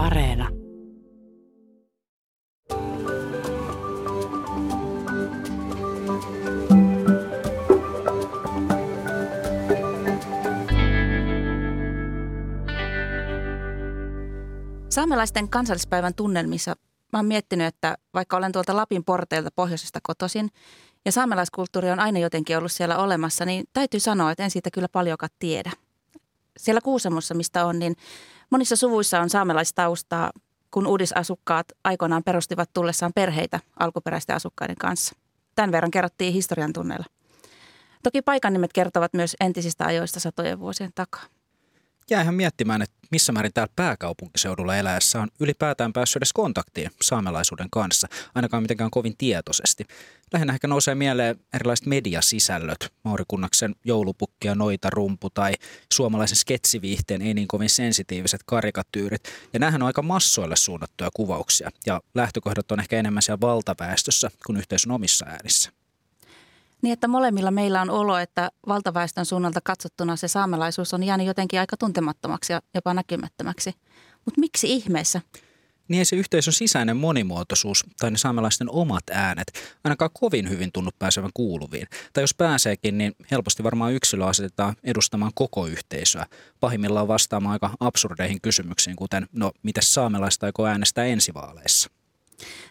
Areena. Saamelaisten kansallispäivän tunnelmissa mä oon miettinyt, että vaikka olen tuolta Lapin porteilta pohjoisesta kotoisin ja saamelaiskulttuuri on aina jotenkin ollut siellä olemassa, niin täytyy sanoa, että en siitä kyllä paljonkaan tiedä. Siellä Kuusamossa, mistä on, niin monissa suvuissa on saamelaistaustaa, kun uudisasukkaat aikoinaan perustivat tullessaan perheitä alkuperäisten asukkaiden kanssa. Tämän verran kerrottiin historian tunneilla. Toki paikan nimet kertovat myös entisistä ajoista satojen vuosien takaa jää ihan miettimään, että missä määrin täällä pääkaupunkiseudulla eläessä on ylipäätään päässyt edes kontaktiin saamelaisuuden kanssa, ainakaan mitenkään kovin tietoisesti. Lähinnä ehkä nousee mieleen erilaiset mediasisällöt, Maurikunnaksen joulupukki ja noita rumpu tai suomalaisen sketsiviihteen ei niin kovin sensitiiviset karikatyyrit. Ja nämähän on aika massoille suunnattuja kuvauksia ja lähtökohdat on ehkä enemmän siellä valtaväestössä kuin yhteisön omissa äänissä. Niin, että molemmilla meillä on olo, että valtaväestön suunnalta katsottuna se saamelaisuus on jäänyt jotenkin aika tuntemattomaksi ja jopa näkymättömäksi. Mutta miksi ihmeessä? Niin ei se yhteisön sisäinen monimuotoisuus tai ne saamelaisten omat äänet ainakaan kovin hyvin tunnu pääsevän kuuluviin. Tai jos pääseekin, niin helposti varmaan yksilö asetetaan edustamaan koko yhteisöä. Pahimmillaan vastaamaan aika absurdeihin kysymyksiin, kuten no, miten saamelaista aikoo äänestää ensivaaleissa?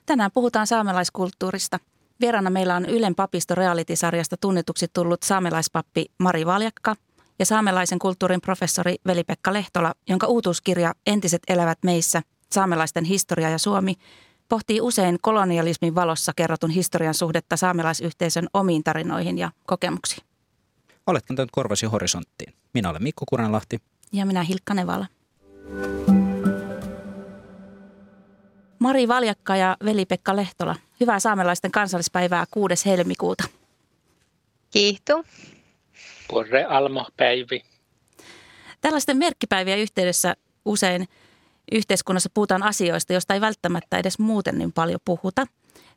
Tänään puhutaan saamelaiskulttuurista – Vieraana meillä on Ylen papisto reality-sarjasta tunnetuksi tullut saamelaispappi Mari Valjakka ja saamelaisen kulttuurin professori Veli-Pekka Lehtola, jonka uutuuskirja Entiset elävät meissä, saamelaisten historia ja Suomi, pohtii usein kolonialismin valossa kerrotun historian suhdetta saamelaisyhteisön omiin tarinoihin ja kokemuksiin. Olet antanut korvasi horisonttiin. Minä olen Mikko Kuranlahti. Ja minä Hilkka Nevala. Mari Valjakka ja Veli-Pekka Lehtola, hyvää saamelaisten kansallispäivää 6. helmikuuta. Kiitos. Porre Almo Päivi. Tällaisten merkkipäivien yhteydessä usein yhteiskunnassa puhutaan asioista, joista ei välttämättä edes muuten niin paljon puhuta.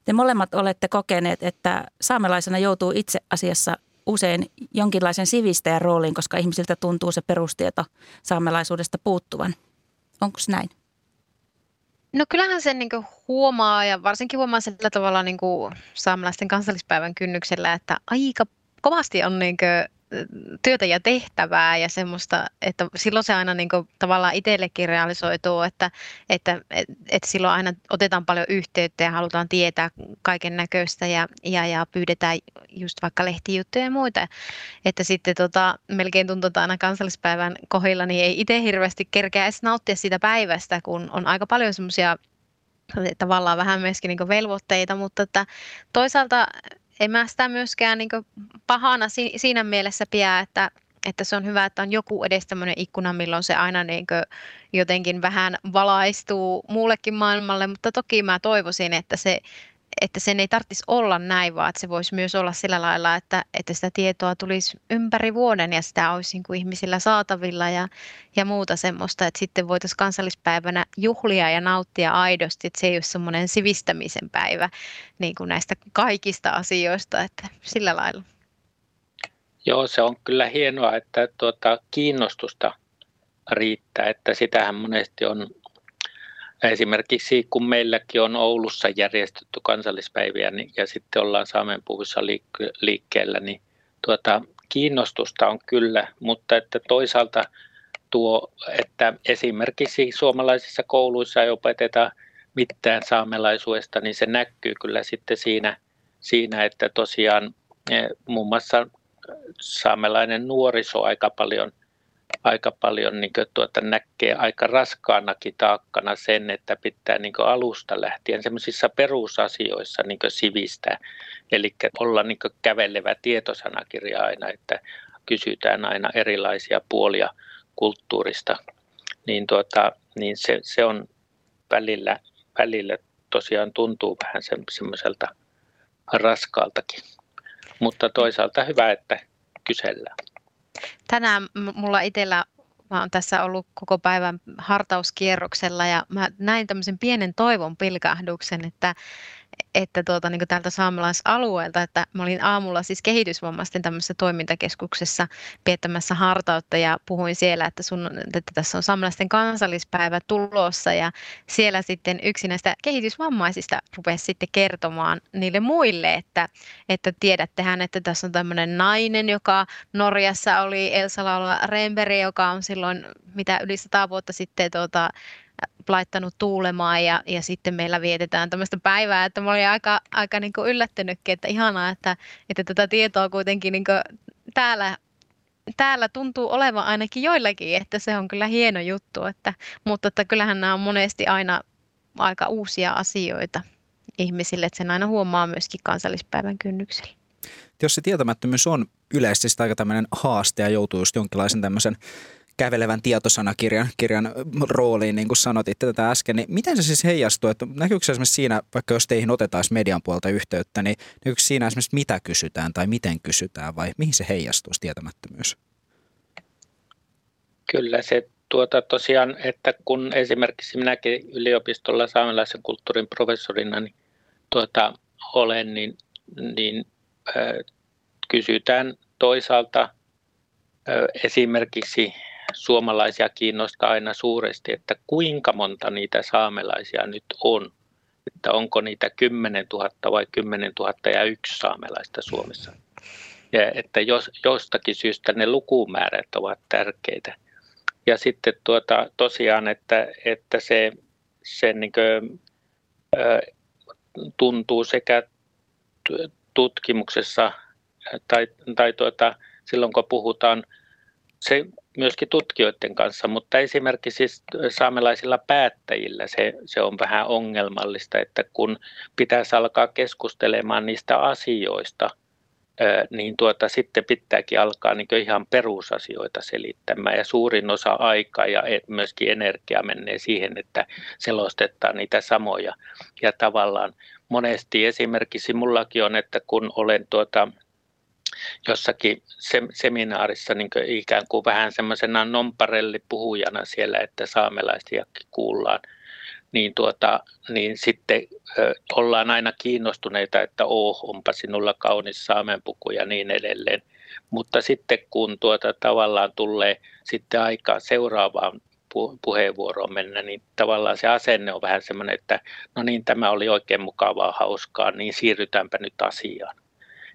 Te molemmat olette kokeneet, että saamelaisena joutuu itse asiassa usein jonkinlaisen sivistäjän rooliin, koska ihmisiltä tuntuu se perustieto saamelaisuudesta puuttuvan. Onko näin? No kyllähän sen niin huomaa ja varsinkin huomaa sillä tavalla niin saamelaisten kansallispäivän kynnyksellä, että aika kovasti on niin työtä ja tehtävää ja semmoista, että silloin se aina niin kuin, tavallaan itsellekin realisoituu, että, että, että silloin aina otetaan paljon yhteyttä ja halutaan tietää kaiken näköistä ja, ja, ja pyydetään just vaikka lehtijuttuja ja muita. Että sitten tota, melkein tuntuu, että aina kansallispäivän kohdilla niin ei itse hirveästi kerkeä edes nauttia siitä päivästä, kun on aika paljon semmoisia tavallaan vähän myöskin niin velvoitteita, mutta että toisaalta en mä sitä myöskään niin pahana siinä mielessä pidä, että, että se on hyvä, että on joku edes tämmöinen ikkuna, milloin se aina niin jotenkin vähän valaistuu muullekin maailmalle, mutta toki mä toivoisin, että se että sen ei tarvitsisi olla näin, vaan että se voisi myös olla sillä lailla, että, että sitä tietoa tulisi ympäri vuoden ja sitä olisi niin kuin ihmisillä saatavilla ja, ja muuta semmoista, että sitten voitaisiin kansallispäivänä juhlia ja nauttia aidosti, että se ei ole semmoinen sivistämisen päivä niin kuin näistä kaikista asioista, että sillä lailla. Joo, se on kyllä hienoa, että tuota, kiinnostusta riittää, että sitähän monesti on Esimerkiksi kun meilläkin on Oulussa järjestetty kansallispäiviä niin, ja sitten ollaan Saamenpuvussa liikkeellä, niin tuota, kiinnostusta on kyllä, mutta että toisaalta tuo, että esimerkiksi suomalaisissa kouluissa ei opeteta mitään saamelaisuudesta, niin se näkyy kyllä sitten siinä, siinä että tosiaan eh, muun muassa saamelainen nuoriso aika paljon aika paljon niin kuin, tuota, näkee aika raskaanakin taakkana sen, että pitää niin kuin, alusta lähtien semmoisissa perusasioissa niin kuin, sivistää. Eli olla niin kuin, kävelevä tietosanakirja aina, että kysytään aina erilaisia puolia kulttuurista. Niin, tuota, niin se, se on välillä, välillä tosiaan tuntuu vähän semmoiselta raskaaltakin. Mutta toisaalta hyvä, että kysellään tänään mulla itsellä mä oon tässä ollut koko päivän hartauskierroksella ja mä näin tämmöisen pienen toivon pilkahduksen, että, että tuota, niin täältä saamelaisalueelta, että mä olin aamulla siis kehitysvammaisten tämmöisessä toimintakeskuksessa piettämässä hartautta ja puhuin siellä, että, sun, että tässä on saamelaisten kansallispäivä tulossa ja siellä sitten yksi näistä kehitysvammaisista rupesi sitten kertomaan niille muille, että, että tiedättehän, että tässä on tämmöinen nainen, joka Norjassa oli Elsa Laula Remberi, joka on silloin mitä yli sata vuotta sitten tuota, laittanut tuulemaan ja, ja sitten meillä vietetään tämmöistä päivää, että mä olin aika, aika niin kuin yllättynytkin, että ihanaa, että, että tätä tietoa kuitenkin niin kuin täällä, täällä tuntuu olevan ainakin joillakin, että se on kyllä hieno juttu, että, mutta että kyllähän nämä on monesti aina aika uusia asioita ihmisille, että sen aina huomaa myöskin kansallispäivän kynnyksellä. Jos se tietämättömyys on yleisesti aika tämmöinen haaste ja joutuu just jonkinlaisen tämmöisen kävelevän tietosanakirjan kirjan rooliin, niin kuin sanotitte tätä äsken, niin miten se siis heijastuu? Että näkyykö se esimerkiksi siinä, vaikka jos teihin otetaan median puolta yhteyttä, niin näkyykö siinä esimerkiksi mitä kysytään tai miten kysytään vai mihin se heijastuu tietämättömyys? Kyllä se tuota tosiaan, että kun esimerkiksi minäkin yliopistolla saamelaisen kulttuurin professorina niin tuota, olen, niin, niin äh, kysytään toisaalta – esimerkiksi suomalaisia kiinnostaa aina suuresti, että kuinka monta niitä saamelaisia nyt on. Että onko niitä 10 000 vai 10 000 ja yksi saamelaista Suomessa. Ja että jos, jostakin syystä ne lukumäärät ovat tärkeitä. Ja sitten tuota, tosiaan, että, että se, se niin kuin, ö, tuntuu sekä tutkimuksessa tai, tai tuota, silloin kun puhutaan se myöskin tutkijoiden kanssa, mutta esimerkiksi siis saamelaisilla päättäjillä se, se on vähän ongelmallista, että kun pitäisi alkaa keskustelemaan niistä asioista, niin tuota, sitten pitääkin alkaa niin ihan perusasioita selittämään ja suurin osa aikaa ja e, myöskin energia menee siihen, että selostetaan niitä samoja. Ja tavallaan monesti esimerkiksi mullakin on, että kun olen tuota, jossakin se, seminaarissa niin kuin ikään kuin vähän semmoisena nonparellipuhujana siellä, että saamelaisiakin kuullaan, niin, tuota, niin sitten ö, ollaan aina kiinnostuneita, että oh, onpa sinulla kaunis saamenpuku ja niin edelleen. Mutta sitten kun tuota tavallaan tulee sitten aikaa seuraavaan puheenvuoroon mennä, niin tavallaan se asenne on vähän semmoinen, että no niin, tämä oli oikein mukavaa, hauskaa, niin siirrytäänpä nyt asiaan.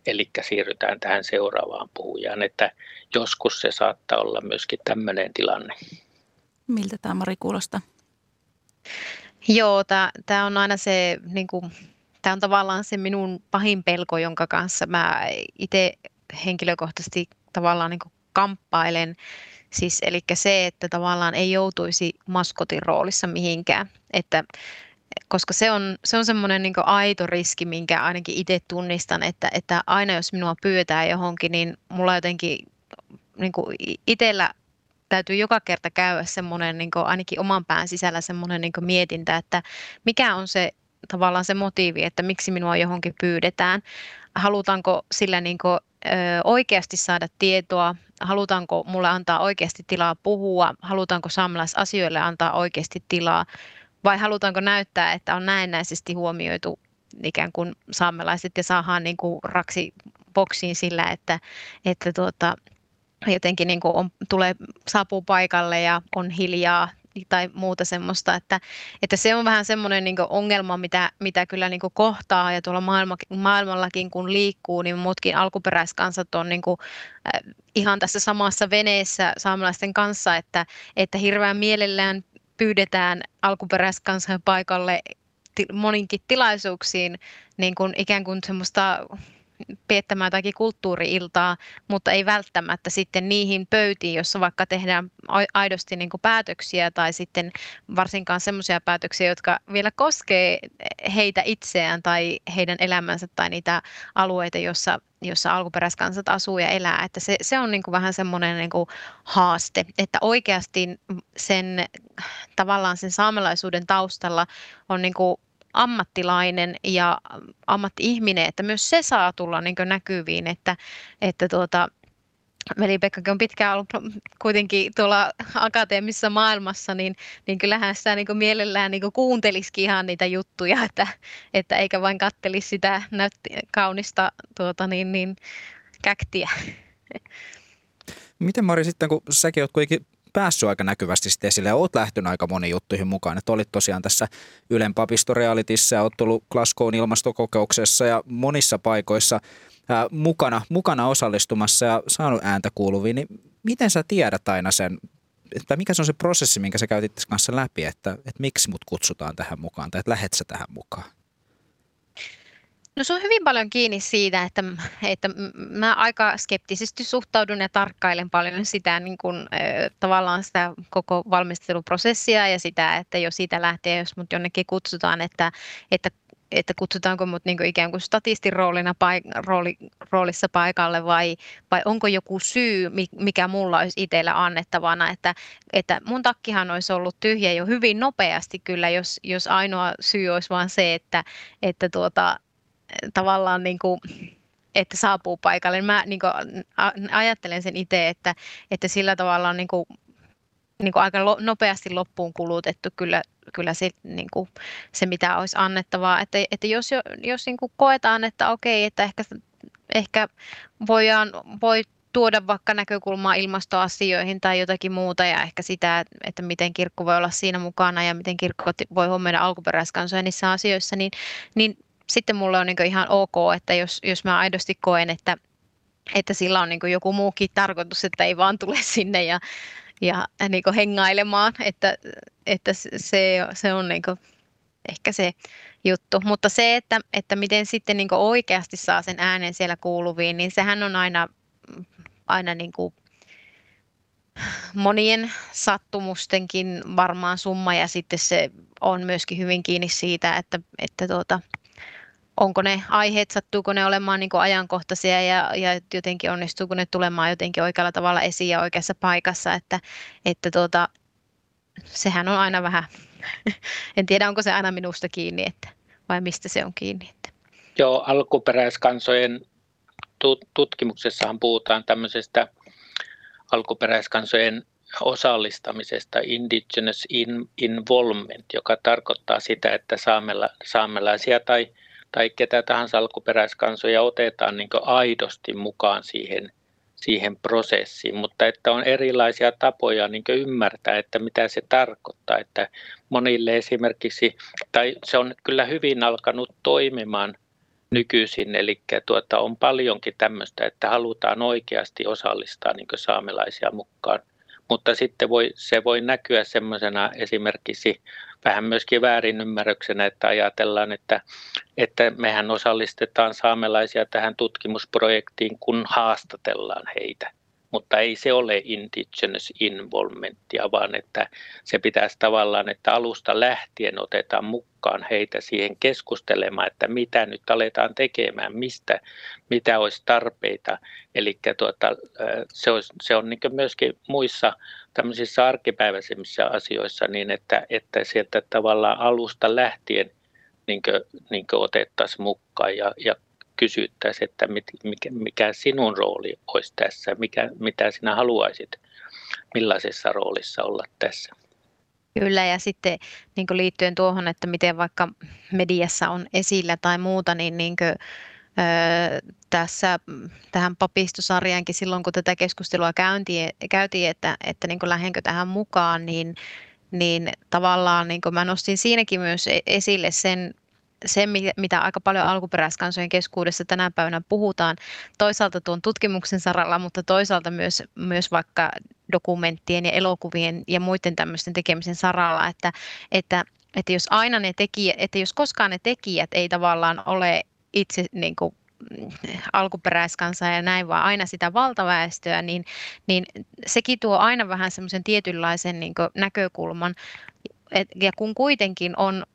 Eli siirrytään tähän seuraavaan puhujaan, että joskus se saattaa olla myöskin tämmöinen tilanne. Miltä tämä Mari kuulostaa? Joo, tämä on aina se, niin kuin, tämä on tavallaan se minun pahin pelko, jonka kanssa mä itse henkilökohtaisesti tavallaan niin kamppailen. Siis, eli se, että tavallaan ei joutuisi maskotin roolissa mihinkään. Että koska se on, se on semmoinen niin aito riski, minkä ainakin itse tunnistan, että, että aina jos minua pyydetään johonkin, niin mulla jotenkin niin itsellä täytyy joka kerta käydä semmoinen niin ainakin oman pään sisällä semmoinen niin mietintä, että mikä on se tavallaan se motiivi, että miksi minua johonkin pyydetään. Halutaanko sillä niin kuin, ö, oikeasti saada tietoa, halutaanko mulle antaa oikeasti tilaa puhua, halutaanko saamelaisasioille antaa oikeasti tilaa vai halutaanko näyttää, että on näennäisesti huomioitu ikään kuin saamelaiset ja saadaan niin kuin raksi boksiin sillä, että, että tuota, jotenkin niin kuin on, tulee, saapuu paikalle ja on hiljaa tai muuta semmoista, että, että se on vähän semmoinen niin ongelma, mitä, mitä kyllä niin kohtaa ja tuolla maailma, maailmallakin kun liikkuu, niin muutkin alkuperäiskansat on niin kuin, äh, ihan tässä samassa veneessä saamelaisten kanssa, että, että hirveän mielellään pyydetään alkuperäiskansan paikalle moninkin tilaisuuksiin niin kuin ikään kuin semmoista piettämään jotakin kulttuuri-iltaa, mutta ei välttämättä sitten niihin pöytiin, jossa vaikka tehdään aidosti niin kuin päätöksiä tai sitten varsinkaan semmoisia päätöksiä, jotka vielä koskee heitä itseään tai heidän elämänsä tai niitä alueita, jossa, jossa alkuperäiskansat asuu ja elää. Että se, se on niin kuin vähän semmoinen niin kuin haaste, että oikeasti sen tavallaan sen saamelaisuuden taustalla on niin kuin ammattilainen ja ammatti-ihminen, että myös se saa tulla niin näkyviin, että, että tuota, Veli-Pekkakin on pitkään ollut kuitenkin tuolla akateemisessa maailmassa, niin, niin kyllähän sitä niin kuin mielellään niin kuuntelisikin ihan niitä juttuja, että, että eikä vain kattelisi sitä näytti, kaunista tuota, niin, niin, käktiä. Miten Mari sitten, kun säkin olet kuitenkin päässyt aika näkyvästi sitten esille ja olet lähtenyt aika moniin juttuihin mukaan. Että olit tosiaan tässä Ylen papistorealitissa ja olet tullut Glasgown ilmastokokouksessa ja monissa paikoissa ää, mukana, mukana osallistumassa ja saanut ääntä kuuluviin. Niin miten sä tiedät aina sen, että mikä se on se prosessi, minkä sä käytit kanssa läpi, että, että miksi mut kutsutaan tähän mukaan tai että lähet sä tähän mukaan? No se on hyvin paljon kiinni siitä, että, että mä aika skeptisesti suhtaudun ja tarkkailen paljon sitä niin kuin, tavallaan sitä koko valmisteluprosessia ja sitä, että jo siitä lähtee, jos mut jonnekin kutsutaan, että, että että kutsutaanko mut niin ikään kuin statistin roolina paik- rooli, roolissa paikalle vai, vai onko joku syy, mikä mulla olisi itsellä annettavana. Että, että mun takkihan olisi ollut tyhjä jo hyvin nopeasti kyllä, jos, jos ainoa syy olisi vain se, että, että tuota, tavallaan niin kuin, että saapuu paikalle. Mä niin kuin, ajattelen sen itse, että, että sillä tavalla on niin kuin, niin kuin aika nopeasti loppuun kulutettu kyllä, kyllä se, niin kuin, se, mitä olisi annettavaa. Että, että jos, jos niin kuin koetaan, että okei, että ehkä, ehkä voidaan, voi tuoda vaikka näkökulmaa ilmastoasioihin tai jotakin muuta ja ehkä sitä, että miten kirkko voi olla siinä mukana ja miten kirkko voi huomioida alkuperäiskansoja niissä asioissa, niin, niin sitten mulle on niin ihan ok, että jos, jos mä aidosti koen, että, että sillä on niin joku muukin tarkoitus, että ei vaan tule sinne ja, ja niin hengailemaan, että, että se, se on niin ehkä se juttu. Mutta se, että, että miten sitten niin oikeasti saa sen äänen siellä kuuluviin, niin sehän on aina, aina niin monien sattumustenkin varmaan summa ja sitten se on myöskin hyvin kiinni siitä, että, että tuota, onko ne aiheet, sattuuko ne olemaan niin ajankohtaisia ja, ja jotenkin onnistuuko ne tulemaan jotenkin oikealla tavalla esiin ja oikeassa paikassa, että, että tuota, sehän on aina vähän, en tiedä onko se aina minusta kiinni, että, vai mistä se on kiinni. Että. Joo, alkuperäiskansojen tutkimuksessahan puhutaan tämmöisestä alkuperäiskansojen osallistamisesta, indigenous involvement, joka tarkoittaa sitä, että saamela, saamelaisia tai tai ketä tahansa alkuperäiskansoja otetaan niin aidosti mukaan siihen, siihen prosessiin, mutta että on erilaisia tapoja niin ymmärtää, että mitä se tarkoittaa. Että monille esimerkiksi, tai se on kyllä hyvin alkanut toimimaan nykyisin, eli tuota, on paljonkin tämmöistä, että halutaan oikeasti osallistaa niin saamelaisia mukaan. Mutta sitten voi, se voi näkyä semmoisena esimerkiksi vähän myöskin väärinymmärryksenä, että ajatellaan, että, että mehän osallistetaan saamelaisia tähän tutkimusprojektiin, kun haastatellaan heitä mutta ei se ole indigenous involvementia, vaan että se pitäisi tavallaan, että alusta lähtien otetaan mukaan heitä siihen keskustelemaan, että mitä nyt aletaan tekemään, mistä, mitä olisi tarpeita. Eli tuota, se, olisi, se on niin myöskin muissa tämmöisissä arkipäiväisemmissä asioissa niin, että, että sieltä tavallaan alusta lähtien niin kuin, niin otettaisiin mukaan ja, ja kysyttäisiin, että mikä, mikä sinun rooli olisi tässä, mikä, mitä sinä haluaisit, millaisessa roolissa olla tässä. Kyllä, ja sitten niin liittyen tuohon, että miten vaikka mediassa on esillä tai muuta, niin, niin kuin, tässä tähän papistosarjaankin silloin, kun tätä keskustelua käyntiin, käytiin, että, että niin lähdenkö tähän mukaan, niin, niin tavallaan niin mä nostin siinäkin myös e-, esille sen se, mitä aika paljon alkuperäiskansojen keskuudessa tänä päivänä puhutaan, toisaalta tuon tutkimuksen saralla, mutta toisaalta myös, myös vaikka dokumenttien ja elokuvien ja muiden tämmöisten tekemisen saralla, että, että, että jos aina ne tekijät, että jos koskaan ne tekijät ei tavallaan ole itse niin kuin, alkuperäiskansa ja näin, vaan aina sitä valtaväestöä, niin, niin sekin tuo aina vähän semmoisen tietynlaisen niin näkökulman. Et, ja kun kuitenkin on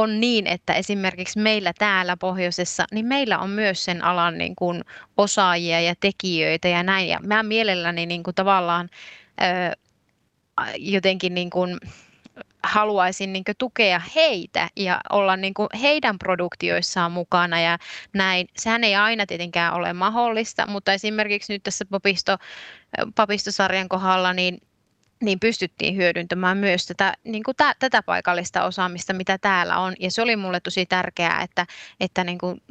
on niin, että esimerkiksi meillä täällä pohjoisessa, niin meillä on myös sen alan niin kuin osaajia ja tekijöitä ja näin. Ja mä mielelläni niin kuin tavallaan ö, jotenkin niin kuin haluaisin niin tukea heitä ja olla niin heidän produktioissaan mukana ja näin. Sehän ei aina tietenkään ole mahdollista, mutta esimerkiksi nyt tässä papisto, papistosarjan kohdalla niin niin pystyttiin hyödyntämään myös tätä, niin kuin tä, tätä paikallista osaamista, mitä täällä on. Ja se oli mulle tosi tärkeää, että, että niin kuin,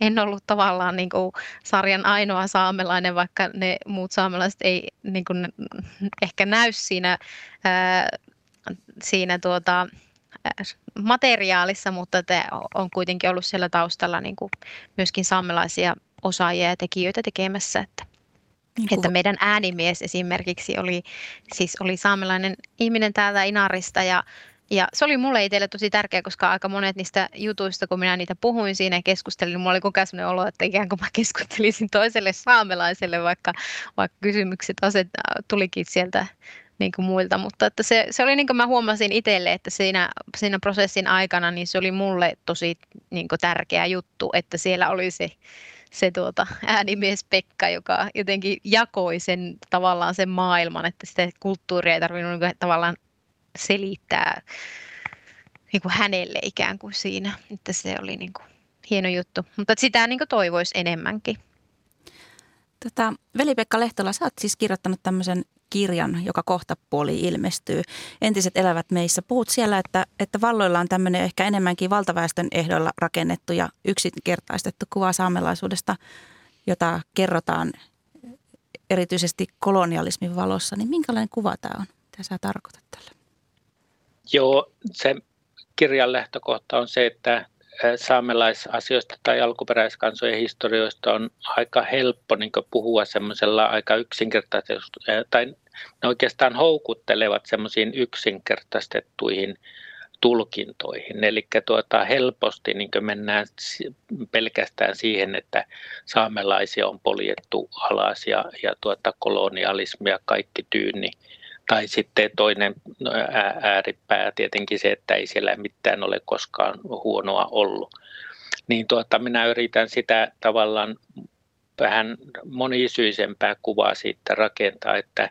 en ollut tavallaan niin kuin sarjan ainoa saamelainen, vaikka ne muut saamelaiset ei niin kuin, ehkä näy siinä, ää, siinä tuota, materiaalissa, mutta te on kuitenkin ollut siellä taustalla niin kuin myöskin saamelaisia osaajia ja tekijöitä tekemässä. Että niin että meidän äänimies esimerkiksi oli, siis oli saamelainen ihminen täältä Inarista ja, ja se oli mulle itselle tosi tärkeä, koska aika monet niistä jutuista, kun minä niitä puhuin siinä ja keskustelin, niin mulla oli koko ajan olo, että ikään kuin mä keskustelisin toiselle saamelaiselle, vaikka, vaikka kysymykset aset, tulikin sieltä niin kuin muilta, mutta että se, se oli niin kuin mä huomasin itselle, että siinä, siinä prosessin aikana niin se oli mulle tosi niin kuin tärkeä juttu, että siellä oli se se tuota, äänimies Pekka, joka jotenkin jakoi sen tavallaan sen maailman, että sitä kulttuuria ei tarvinnut niin tavallaan selittää niin kuin hänelle ikään kuin siinä, että se oli niin kuin hieno juttu. Mutta sitä niin kuin toivoisi enemmänkin. Tota, Veli-Pekka Lehtola, sä oot siis kirjoittanut tämmöisen kirjan, joka kohta puoli ilmestyy. Entiset elävät meissä. Puhut siellä, että, että valloilla on tämmöinen ehkä enemmänkin valtaväestön ehdoilla rakennettu ja yksinkertaistettu kuva saamelaisuudesta, jota kerrotaan erityisesti kolonialismin valossa. Niin minkälainen kuva tämä on? Mitä sä tarkoitat tällä? Joo, se kirjan lähtökohta on se, että saamelaisasioista tai alkuperäiskansojen historioista on aika helppo niin puhua semmoisella aika yksinkertaisesti, tai ne oikeastaan houkuttelevat semmoisiin yksinkertaistettuihin tulkintoihin. Eli tuota, helposti niin mennään pelkästään siihen, että saamelaisia on poljettu alas ja, ja tuota, kolonialismia kaikki tyyni tai sitten toinen no, ääripää tietenkin se, että ei siellä mitään ole koskaan huonoa ollut. Niin tuota, minä yritän sitä tavallaan vähän monisyisempää kuvaa siitä rakentaa, että,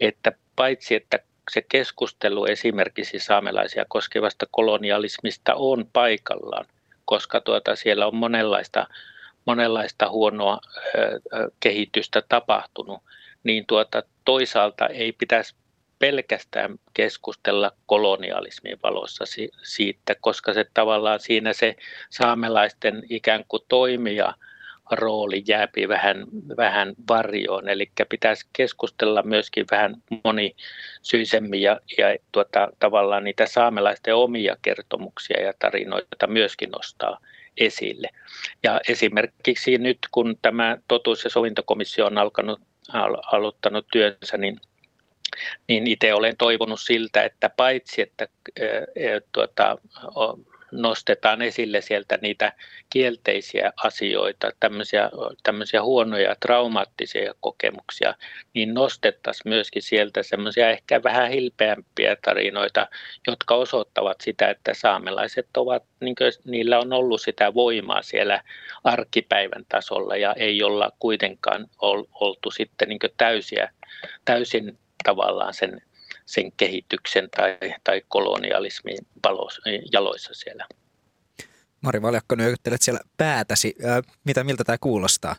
että paitsi että se keskustelu esimerkiksi saamelaisia koskevasta kolonialismista on paikallaan, koska tuota, siellä on monenlaista, monenlaista huonoa ö, kehitystä tapahtunut, niin tuota, toisaalta ei pitäisi pelkästään keskustella kolonialismin valossa siitä, koska se tavallaan siinä se saamelaisten ikään kuin toimija rooli jääpi vähän, vähän varjoon. Eli pitäisi keskustella myöskin vähän monisyisemmin ja, ja tuota, tavallaan niitä saamelaisten omia kertomuksia ja tarinoita myöskin nostaa esille. Ja esimerkiksi nyt kun tämä totuus- ja sovintokomissio on alkanut, aloittanut työnsä, niin niin itse olen toivonut siltä, että paitsi että tuota, nostetaan esille sieltä niitä kielteisiä asioita, tämmöisiä, tämmöisiä huonoja traumaattisia kokemuksia, niin nostettaisiin myöskin sieltä semmoisia ehkä vähän hilpeämpiä tarinoita, jotka osoittavat sitä, että saamelaiset ovat, niin kuin, niillä on ollut sitä voimaa siellä arkipäivän tasolla ja ei olla kuitenkaan oltu sitten niin täysiä, täysin tavallaan sen, sen kehityksen tai, tai kolonialismin palos, jaloissa siellä. Mari Valjakko, nyökyttelet siellä päätäsi. Mitä, miltä tämä kuulostaa?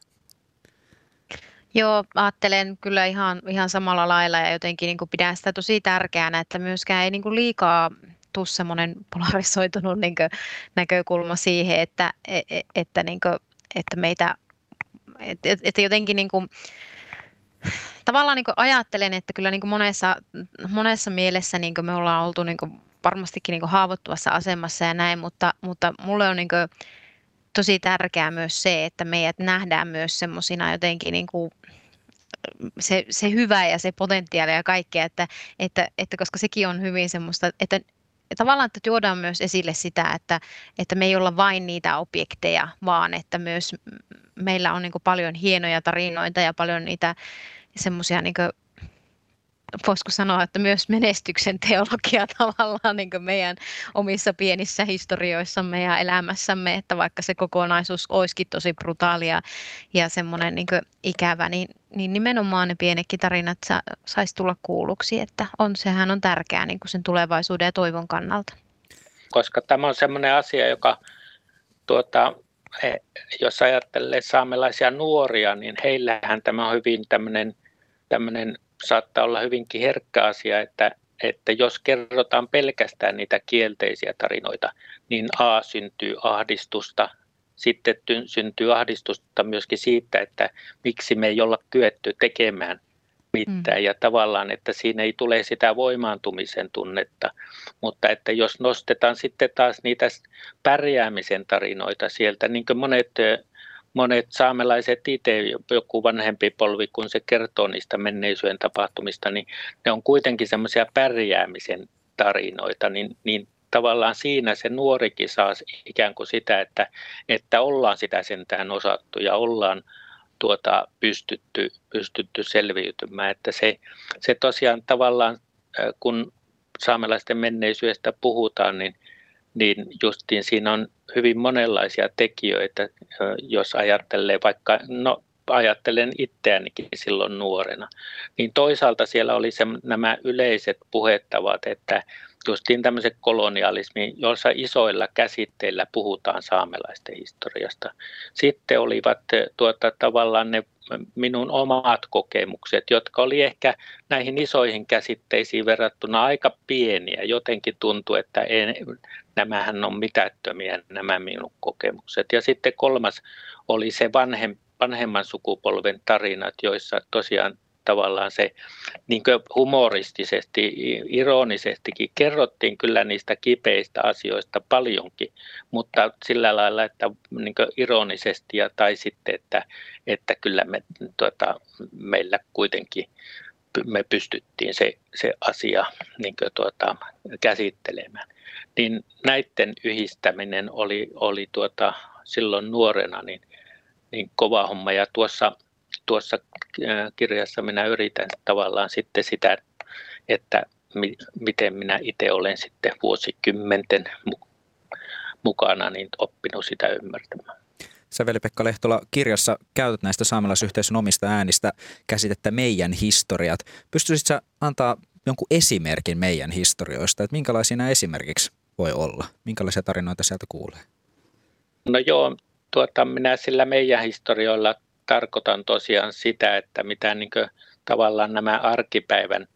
Joo, ajattelen kyllä ihan, ihan samalla lailla ja jotenkin niin kuin pidän sitä tosi tärkeänä, että myöskään ei niin kuin liikaa tule semmoinen polarisoitunut niin kuin näkökulma siihen, että, e, e, että, niin kuin, että meitä, että, että jotenkin niin kuin, tavallaan niin ajattelen, että kyllä niin monessa, monessa mielessä niin me ollaan oltu niin varmastikin niin haavoittuvassa asemassa ja näin, mutta, mutta mulle on niin tosi tärkeää myös se, että meidät nähdään myös semmoisina jotenkin niin kuin se, se hyvä ja se potentiaali ja kaikkea, että, että, että koska sekin on hyvin semmoista, että tavallaan, että tuodaan myös esille sitä, että, että me ei olla vain niitä objekteja, vaan että myös meillä on niin paljon hienoja tarinoita ja paljon niitä semmoisia niin voisiko sanoa, että myös menestyksen teologia tavallaan niin meidän omissa pienissä historioissamme ja elämässämme, että vaikka se kokonaisuus olisikin tosi brutaalia ja semmoinen niin ikävä, niin, niin nimenomaan ne pienetkin tarinat sa, saisi tulla kuulluksi, että on, sehän on tärkeää niin sen tulevaisuuden ja toivon kannalta. Koska tämä on semmoinen asia, joka tuota, e, jos ajattelee saamelaisia nuoria, niin heillähän tämä on hyvin tämmöinen, tämmöinen saattaa olla hyvinkin herkkä asia, että, että jos kerrotaan pelkästään niitä kielteisiä tarinoita, niin A syntyy ahdistusta, sitten syntyy ahdistusta myöskin siitä, että miksi me ei olla kyetty tekemään mitään mm. ja tavallaan, että siinä ei tule sitä voimaantumisen tunnetta, mutta että jos nostetaan sitten taas niitä pärjäämisen tarinoita sieltä, niin kuin monet monet saamelaiset itse, joku vanhempi polvi, kun se kertoo niistä menneisyyden tapahtumista, niin ne on kuitenkin semmoisia pärjäämisen tarinoita, niin, niin tavallaan siinä se nuorikin saa ikään kuin sitä, että, että ollaan sitä sentään osattu ja ollaan tuota, pystytty, pystytty selviytymään. Että se, se tosiaan tavallaan, kun saamelaisten menneisyydestä puhutaan, niin niin justiin siinä on hyvin monenlaisia tekijöitä, jos ajattelee vaikka, no ajattelen itseänikin silloin nuorena, niin toisaalta siellä oli se, nämä yleiset puhettavat, että justiin tämmöiset kolonialismi, joissa isoilla käsitteillä puhutaan saamelaisten historiasta. Sitten olivat tuota, tavallaan ne minun omat kokemukset, jotka oli ehkä näihin isoihin käsitteisiin verrattuna aika pieniä. Jotenkin tuntuu, että en, nämähän on mitättömiä nämä minun kokemukset. Ja sitten kolmas oli se vanhem, vanhemman sukupolven tarinat, joissa tosiaan tavallaan se niin humoristisesti, ironisestikin kerrottiin kyllä niistä kipeistä asioista paljonkin, mutta sillä lailla, että niin ironisesti ja tai sitten, että, että kyllä me, tuota, meillä kuitenkin me pystyttiin se, se asia niin tuota, käsittelemään. Niin näiden yhdistäminen oli, oli tuota, silloin nuorena niin, niin kova homma. Ja tuossa tuossa äh, kirjassa minä yritän tavallaan sitten sitä, että mi, miten minä itse olen sitten vuosikymmenten mukana niin oppinut sitä ymmärtämään. Sä Veli-Pekka Lehtola kirjassa käytät näistä saamelaisyhteisön omista äänistä käsitettä meidän historiat. Pystyisit sä antaa jonkun esimerkin meidän historioista, että minkälaisia nämä esimerkiksi voi olla? Minkälaisia tarinoita sieltä kuulee? No joo, tuota, minä sillä meidän historioilla tarkoitan tosiaan sitä, että mitä niin kuin, tavallaan nämä arkipäivän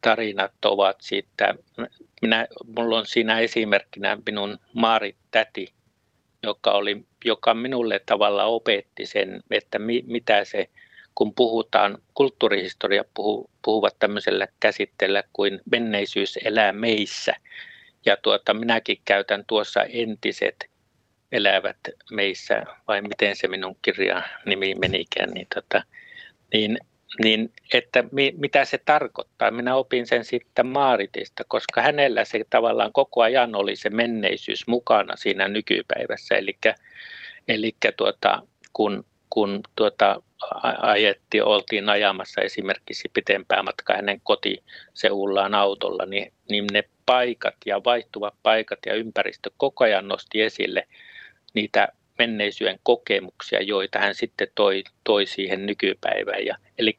tarinat ovat siitä. Minä, mulla on siinä esimerkkinä minun Maarit täti, joka, oli, joka minulle tavalla opetti sen, että mi, mitä se, kun puhutaan, kulttuurihistoria puhu, puhuvat tämmöisellä käsitteellä kuin menneisyys elää meissä. Ja tuota, minäkin käytän tuossa entiset elävät meissä, vai miten se minun kirjan nimi menikään, niin, tota, niin, niin että mi, mitä se tarkoittaa. Minä opin sen sitten Maaritista, koska hänellä se tavallaan koko ajan oli se menneisyys mukana siinä nykypäivässä. Eli, eli tuota, kun, kun tuota, ajettiin, oltiin ajamassa esimerkiksi pitempää matkaa hänen kotiseullaan autolla, niin, niin ne paikat ja vaihtuvat paikat ja ympäristö koko ajan nosti esille – niitä menneisyyden kokemuksia, joita hän sitten toi, toi siihen nykypäivään. Ja, eli